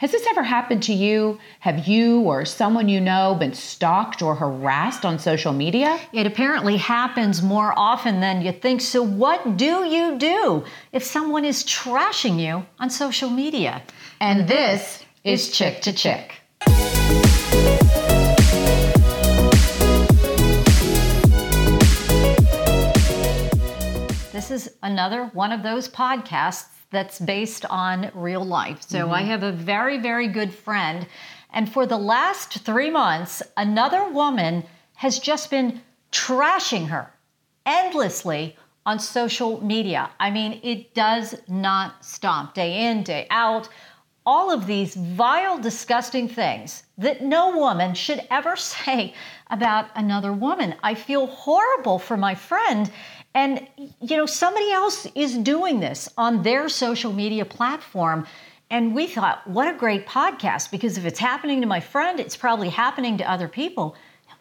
Has this ever happened to you? Have you or someone you know been stalked or harassed on social media? It apparently happens more often than you think. So, what do you do if someone is trashing you on social media? And this is Chick to Chick. This is another one of those podcasts that's based on real life. So mm-hmm. I have a very, very good friend. And for the last three months, another woman has just been trashing her endlessly on social media. I mean, it does not stop day in, day out. All of these vile, disgusting things that no woman should ever say about another woman. I feel horrible for my friend. And, you know, somebody else is doing this on their social media platform. And we thought, what a great podcast, because if it's happening to my friend, it's probably happening to other people.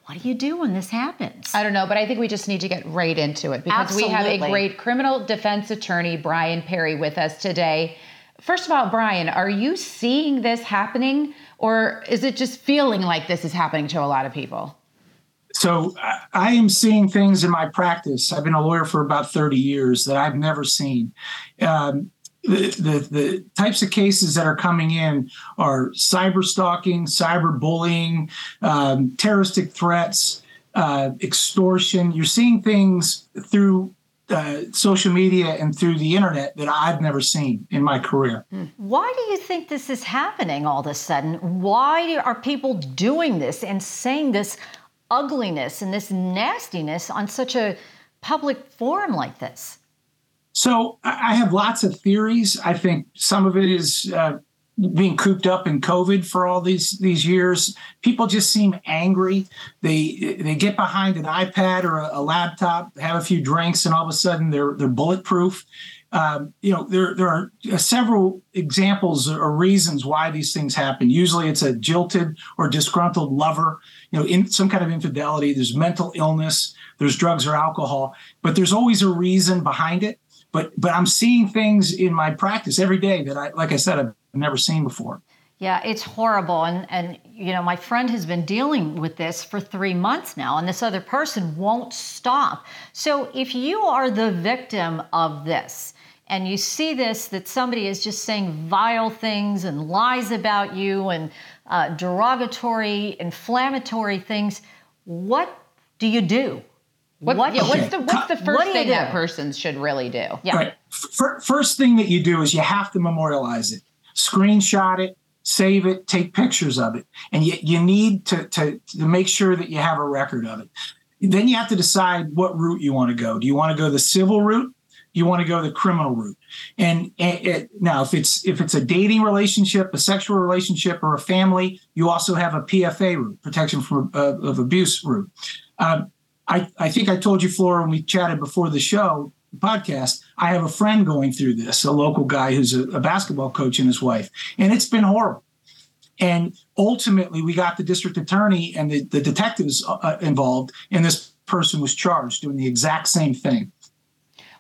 What do you do when this happens? I don't know, but I think we just need to get right into it because Absolutely. we have a great criminal defense attorney, Brian Perry, with us today. First of all, Brian, are you seeing this happening or is it just feeling like this is happening to a lot of people? So I am seeing things in my practice. I've been a lawyer for about 30 years that I've never seen. Um, the, the, the, types of cases that are coming in are cyber stalking, cyber bullying, um, terroristic threats, uh, extortion. You're seeing things through uh, social media and through the internet that I've never seen in my career. Hmm. Why do you think this is happening all of a sudden? Why are people doing this and saying this ugliness and this nastiness on such a public forum like this? So I have lots of theories. I think some of it is uh, being cooped up in COVID for all these these years. People just seem angry. They they get behind an iPad or a, a laptop, have a few drinks, and all of a sudden they're they're bulletproof. Um, you know, there there are several examples or reasons why these things happen. Usually, it's a jilted or disgruntled lover you know, in some kind of infidelity, there's mental illness, there's drugs or alcohol, but there's always a reason behind it. But but I'm seeing things in my practice every day that I like I said I've never seen before. Yeah, it's horrible. And and you know, my friend has been dealing with this for three months now, and this other person won't stop. So if you are the victim of this, and you see this that somebody is just saying vile things and lies about you and uh, derogatory, inflammatory things, what do you do? What, what yeah, what's the what's the first thing that person should really do? Yeah. Right. F- first thing that you do is you have to memorialize it, screenshot it, save it, take pictures of it, and you you need to to to make sure that you have a record of it. Then you have to decide what route you want to go. Do you want to go the civil route? you want to go the criminal route. And, now, if it's if it's a dating relationship, a sexual relationship, or a family, you also have a PFA route, protection from uh, of abuse route. Um, I, I think I told you, Flora, when we chatted before the show podcast, I have a friend going through this, a local guy who's a, a basketball coach and his wife, and it's been horrible. And ultimately, we got the district attorney and the, the detectives uh, involved, and this person was charged doing the exact same thing.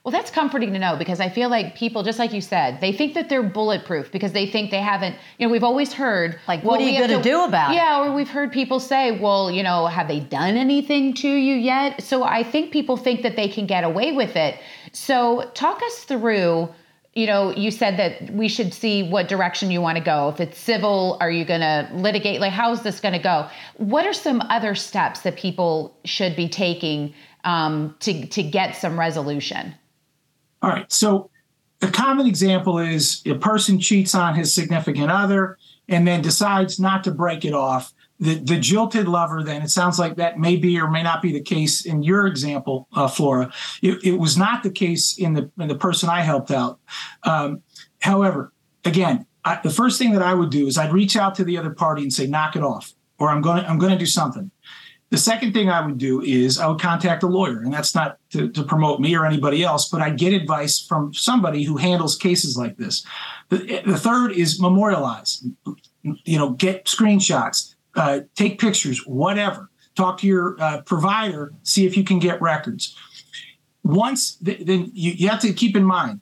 Well, that's comforting to know because I feel like people, just like you said, they think that they're bulletproof because they think they haven't, you know, we've always heard, like, well, what are you going to do about yeah, it? Yeah, or we've heard people say, well, you know, have they done anything to you yet? So I think people think that they can get away with it. So talk us through you know, you said that we should see what direction you want to go. If it's civil, are you going to litigate? Like, how is this going to go? What are some other steps that people should be taking um, to to get some resolution? All right. So a common example is a person cheats on his significant other and then decides not to break it off. The, the jilted lover, then it sounds like that may be or may not be the case in your example, uh, Flora. It, it, was not the case in the in the person I helped out. Um, however, again, I, the first thing that I would do is I'd reach out to the other party and say, "Knock it off," or "I'm going I'm going to do something." The second thing I would do is I would contact a lawyer, and that's not to, to promote me or anybody else, but I get advice from somebody who handles cases like this. The, the third is memorialize. You know, get screenshots, uh, take pictures, whatever. Talk to your uh, provider, see if you can get records. Once, th- then you, you have to keep in mind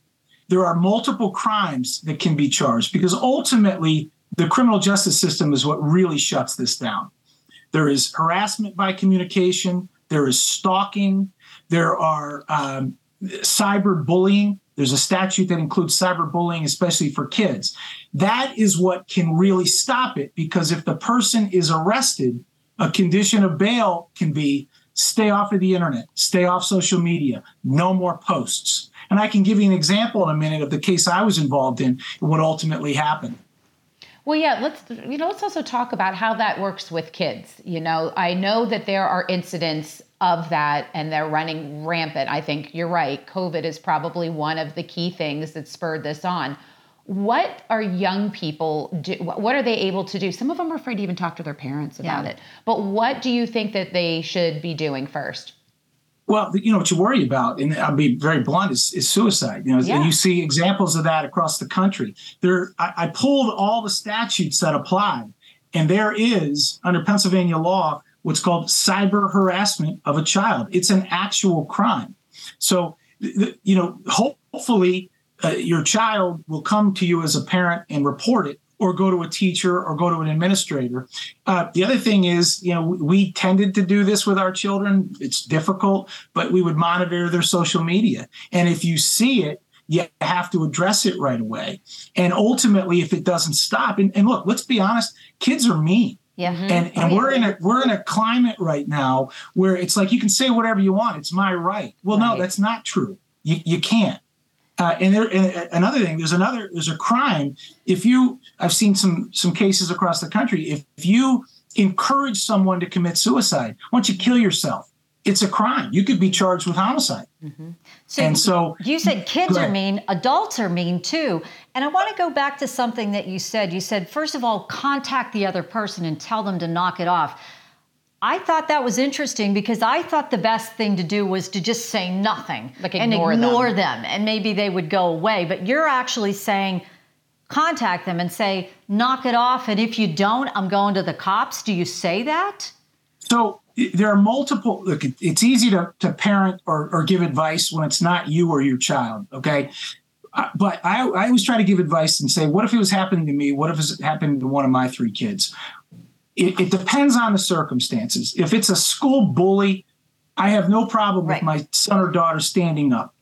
there are multiple crimes that can be charged because ultimately the criminal justice system is what really shuts this down. There is harassment by communication, there is stalking, there are um, cyber bullying. There's a statute that includes cyberbullying, especially for kids. That is what can really stop it because if the person is arrested, a condition of bail can be stay off of the internet, stay off social media, no more posts. And I can give you an example in a minute of the case I was involved in and what ultimately happened. Well, yeah, let's you know, let's also talk about how that works with kids. You know, I know that there are incidents of that and they're running rampant. I think you're right. COVID is probably one of the key things that spurred this on. What are young people do? What are they able to do? Some of them are afraid to even talk to their parents about yeah. it. But what do you think that they should be doing first? Well, you know what you worry about, and I'll be very blunt, is, is suicide. You know, yeah. and you see examples of that across the country. There, I, I pulled all the statutes that apply, and there is under Pennsylvania law what's called cyber harassment of a child. It's an actual crime. So, you know, hopefully uh, your child will come to you as a parent and report it or go to a teacher or go to an administrator. Uh, the other thing is, you know, we tended to do this with our children. It's difficult, but we would monitor their social media. And if you see it, you have to address it right away. And ultimately, if it doesn't stop, and, and look, let's be honest, kids are mean. Yeah. Mm-hmm. And and we're in a we're in a climate right now where it's like you can say whatever you want. It's my right. Well, right. no, that's not true. You you can't. Uh, and there and another thing, there's another there's a crime. If you I've seen some some cases across the country. If, if you encourage someone to commit suicide, why don't you kill yourself? it's a crime. You could be charged with homicide. Mm-hmm. So and so you said kids are mean, adults are mean too. And I want to go back to something that you said. You said, first of all, contact the other person and tell them to knock it off. I thought that was interesting because I thought the best thing to do was to just say nothing like ignore and ignore them. them and maybe they would go away. But you're actually saying contact them and say knock it off and if you don't, I'm going to the cops. Do you say that? So there are multiple look it's easy to, to parent or, or give advice when it's not you or your child okay uh, but I, I always try to give advice and say what if it was happening to me what if it's happened to one of my three kids it, it, depends on the circumstances if it's a school bully i have no problem right. with my son or daughter standing up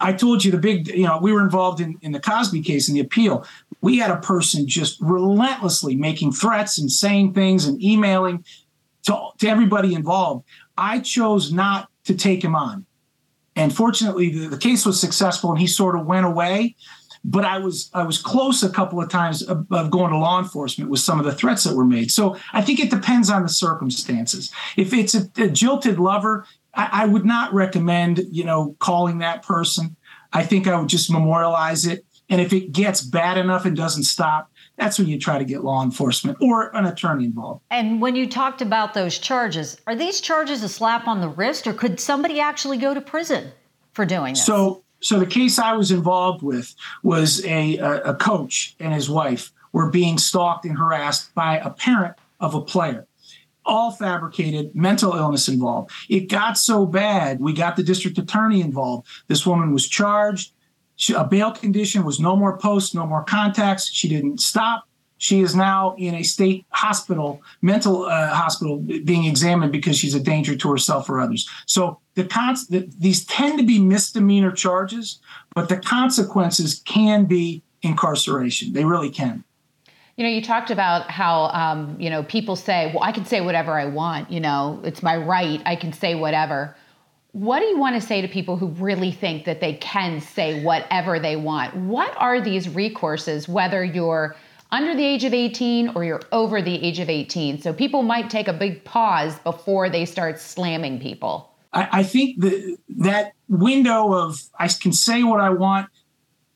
I told you the big, you know, we were involved in, in the Cosby case in the appeal. We had a person just relentlessly making threats and saying things and emailing to, to everybody involved. I chose not to take him on. And fortunately, the, the case was successful and he sort of went away. But I was I was close a couple of times of, of going to law enforcement with some of the threats that were made. So I think it depends on the circumstances. If it's a, a jilted lover, I, I would not recommend you know calling that person. I think I would just memorialize it. And if it gets bad enough and doesn't stop, that's when you try to get law enforcement or an attorney involved. And when you talked about those charges, are these charges a slap on the wrist or could somebody actually go to prison for doing this? So so the case I was involved with was a, a, coach and his wife were being stalked and harassed by a parent of a player. All fabricated, mental illness involved. It got so bad, we got the district attorney involved. This woman was charged she, a bail condition was no more posts, no more contacts. She didn't stop. She is now in a state hospital, mental uh, hospital, being examined because she's a danger to herself or others. So the, cons- the, these tend to be misdemeanor charges, but the consequences can be incarceration. They really can. You know, you talked about how, um, you know, people say, well, I can say whatever I want. You know, it's my right. I can say whatever. What do you want to say to people who really think that they can say whatever they want? What are these recourses, whether you're under the age of 18 or you're over the age of 18? So people might take a big pause before they start slamming people. I, I think that that window of I can say what I want,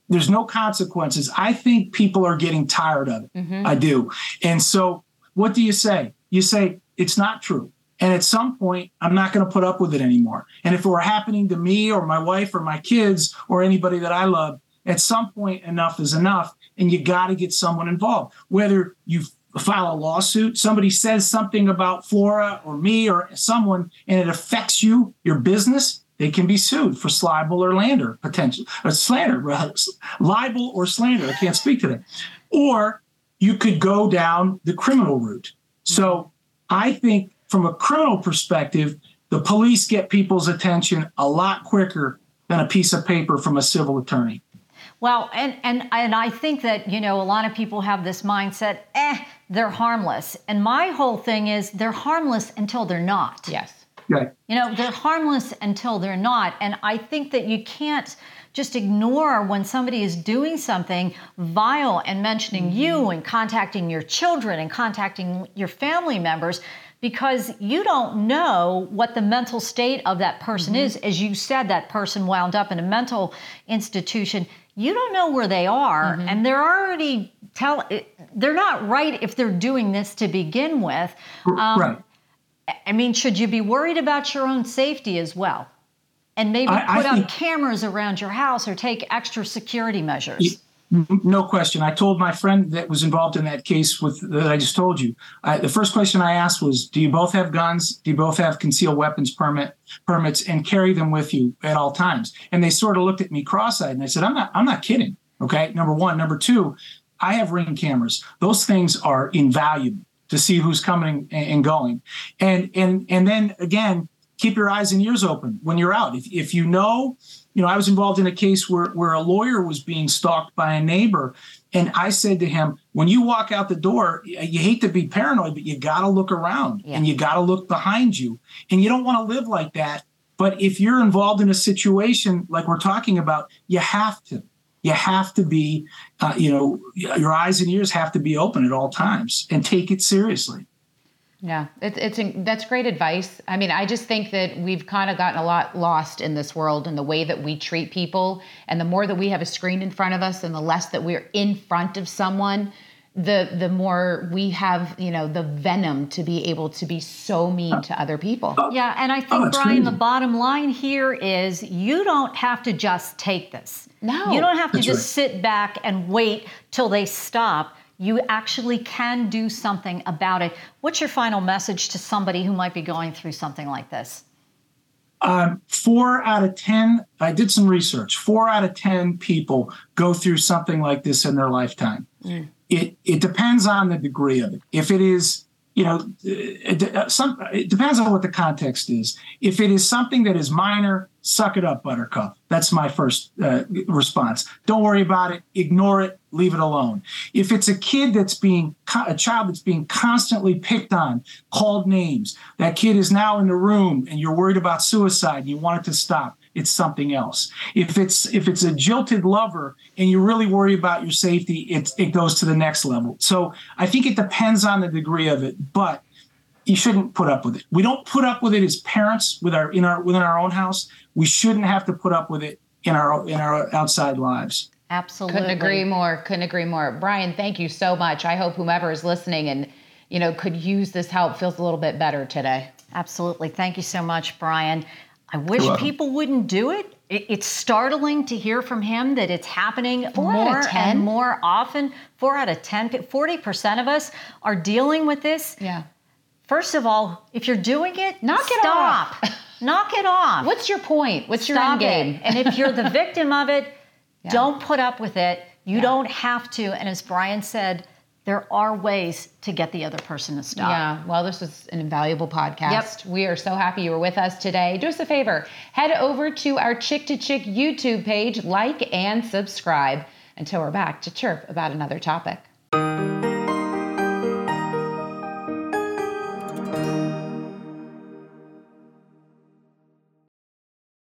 there's no consequences. I think people are getting tired of it. Mm-hmm. I do. And so what do you say? You say, it's not true. And at some point, I'm not going to put up with it anymore. And if it were happening to me or my wife or my kids or anybody that I love, at some point, enough is enough. And you got to get someone involved. Whether you file a lawsuit, somebody says something about Flora or me or someone, and it affects you, your business, they can be sued for libel or slander, potential or slander, libel or slander. I can't speak to that. Or you could go down the criminal route. So I think from a criminal perspective, the police get people's attention a lot quicker than a piece of paper from a civil attorney. Well, and and and I think that you know a lot of people have this mindset, eh, they're harmless. And my whole thing is they're harmless until they're not. Yes. Right. You know, they're harmless until they're not. And I think that you can't just ignore when somebody is doing something vile and mentioning mm-hmm. you and contacting your children and contacting your family members because you don't know what the mental state of that person mm-hmm. is. As you said, that person wound up in a mental institution. You don't know where they are, mm-hmm. and they're already tell. They're not right if they're doing this to begin with. Um, right. I mean, should you be worried about your own safety as well? And maybe I, put I up cameras around your house or take extra security measures. No question. I told my friend that was involved in that case with that I just told you. I, the first question I asked was, "Do you both have guns? Do you both have concealed weapons permit permits and carry them with you at all times?" And they sort of looked at me cross-eyed, and I said, "I'm not. I'm not kidding." Okay. Number one. Number two. I have ring cameras. Those things are invaluable to see who's coming and going. And and and then again, keep your eyes and ears open when you're out. If if you know you know, I was involved in a case where, where a lawyer was being stalked by a neighbor. And I said to him, when you walk out the door, you hate to be paranoid, but you got to look around yeah. and you got to look behind you. And you don't want to live like that. But if you're involved in a situation like we're talking about, you have to. You have to be, uh, you know, your eyes and ears have to be open at all times and take it seriously. Yeah, it's it's that's great advice. I mean, I just think that we've kind of gotten a lot lost in this world in the way that we treat people, and the more that we have a screen in front of us, and the less that we're in front of someone, the the more we have, you know, the venom to be able to be so mean to other people. Yeah, and I think oh, Brian, crazy. the bottom line here is you don't have to just take this. No, you don't have to just right. sit back and wait till they stop you actually can do something about it. What's your final message to somebody who might be going through something like this? Um, four out of 10, I did some research. Four out of 10 people go through something like this in their lifetime. Mm. It, it depends on the degree of it. If it is you know, it, uh, some, it depends on what the context is. If it is something that is minor, suck it up, Buttercup. That's my first uh, response. Don't worry about it. Ignore it. Leave it alone. If it's a kid that's being a child that's being constantly picked on, called names, that kid is now in the room, and you're worried about suicide, and you want it to stop it's something else. If it's if it's a jilted lover and you really worry about your safety, it it goes to the next level. So I think it depends on the degree of it, but you shouldn't put up with it. We don't put up with it as parents with our in our within our own house. We shouldn't have to put up with it in our in our outside lives. Absolutely. Couldn't agree more. Couldn't agree more. Brian, thank you so much. I hope whomever is listening and you know could use this help feels a little bit better today. Absolutely. Thank you so much, Brian. I wish people wouldn't do it. It's startling to hear from him that it's happening Four more and more often. Four out of 10, 40% of us are dealing with this. Yeah. First of all, if you're doing it, knock stop. it off. knock it off. What's your point? What's stop your end game? And if you're the victim of it, yeah. don't put up with it. You yeah. don't have to. And as Brian said, there are ways to get the other person to stop. Yeah, well, this was an invaluable podcast. Yep. We are so happy you were with us today. Do us a favor head over to our Chick to Chick YouTube page, like and subscribe until we're back to chirp about another topic.